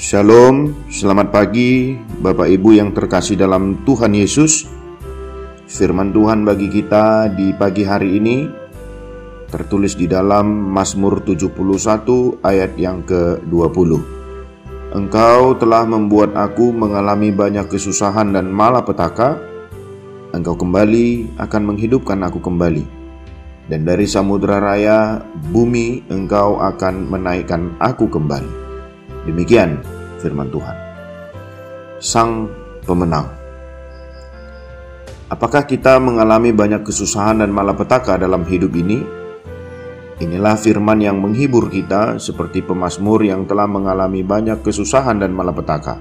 Shalom, selamat pagi Bapak Ibu yang terkasih dalam Tuhan Yesus. Firman Tuhan bagi kita di pagi hari ini tertulis di dalam Mazmur 71 ayat yang ke-20. Engkau telah membuat aku mengalami banyak kesusahan dan malapetaka. Engkau kembali akan menghidupkan aku kembali. Dan dari samudera raya, bumi engkau akan menaikkan aku kembali. Demikian firman Tuhan. Sang pemenang. Apakah kita mengalami banyak kesusahan dan malapetaka dalam hidup ini? Inilah firman yang menghibur kita seperti pemazmur yang telah mengalami banyak kesusahan dan malapetaka.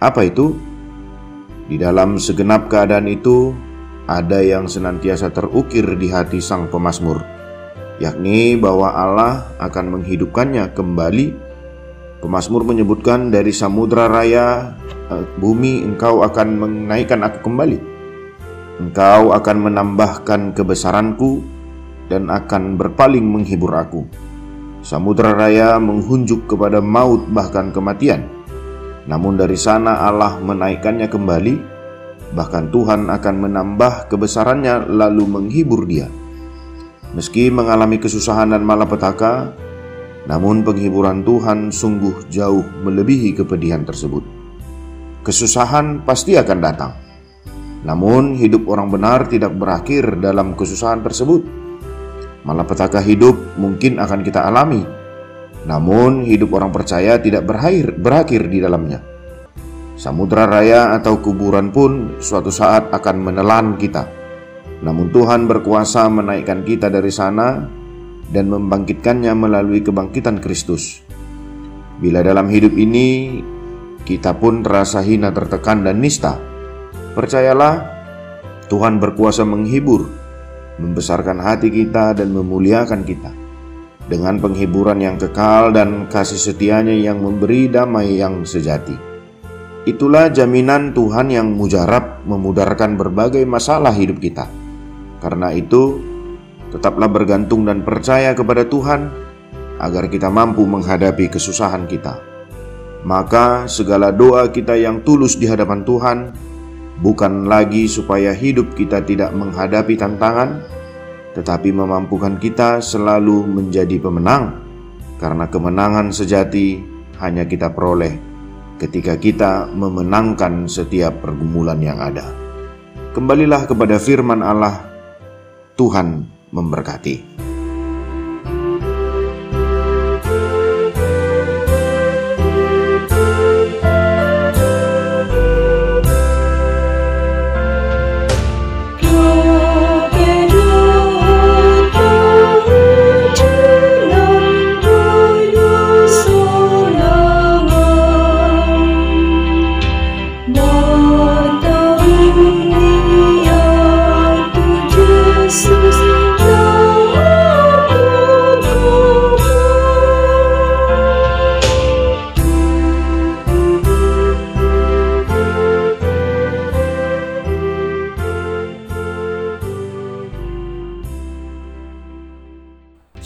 Apa itu? Di dalam segenap keadaan itu, ada yang senantiasa terukir di hati sang pemazmur, yakni bahwa Allah akan menghidupkannya kembali Pemasmur menyebutkan dari samudra raya eh, bumi engkau akan menaikkan aku kembali. Engkau akan menambahkan kebesaranku dan akan berpaling menghibur aku. Samudra raya menghunjuk kepada maut bahkan kematian. Namun dari sana Allah menaikkannya kembali, bahkan Tuhan akan menambah kebesarannya lalu menghibur dia. Meski mengalami kesusahan dan malapetaka, namun penghiburan Tuhan sungguh jauh melebihi kepedihan tersebut. Kesusahan pasti akan datang. Namun hidup orang benar tidak berakhir dalam kesusahan tersebut. Malapetaka hidup mungkin akan kita alami. Namun hidup orang percaya tidak berakhir, berakhir di dalamnya. Samudra raya atau kuburan pun suatu saat akan menelan kita. Namun Tuhan berkuasa menaikkan kita dari sana dan membangkitkannya melalui kebangkitan Kristus. Bila dalam hidup ini kita pun terasa hina, tertekan, dan nista, percayalah Tuhan berkuasa menghibur, membesarkan hati kita, dan memuliakan kita dengan penghiburan yang kekal dan kasih setianya yang memberi damai yang sejati. Itulah jaminan Tuhan yang mujarab memudarkan berbagai masalah hidup kita. Karena itu, Tetaplah bergantung dan percaya kepada Tuhan agar kita mampu menghadapi kesusahan kita. Maka segala doa kita yang tulus di hadapan Tuhan bukan lagi supaya hidup kita tidak menghadapi tantangan, tetapi memampukan kita selalu menjadi pemenang, karena kemenangan sejati hanya kita peroleh ketika kita memenangkan setiap pergumulan yang ada. Kembalilah kepada firman Allah, Tuhan memberkati.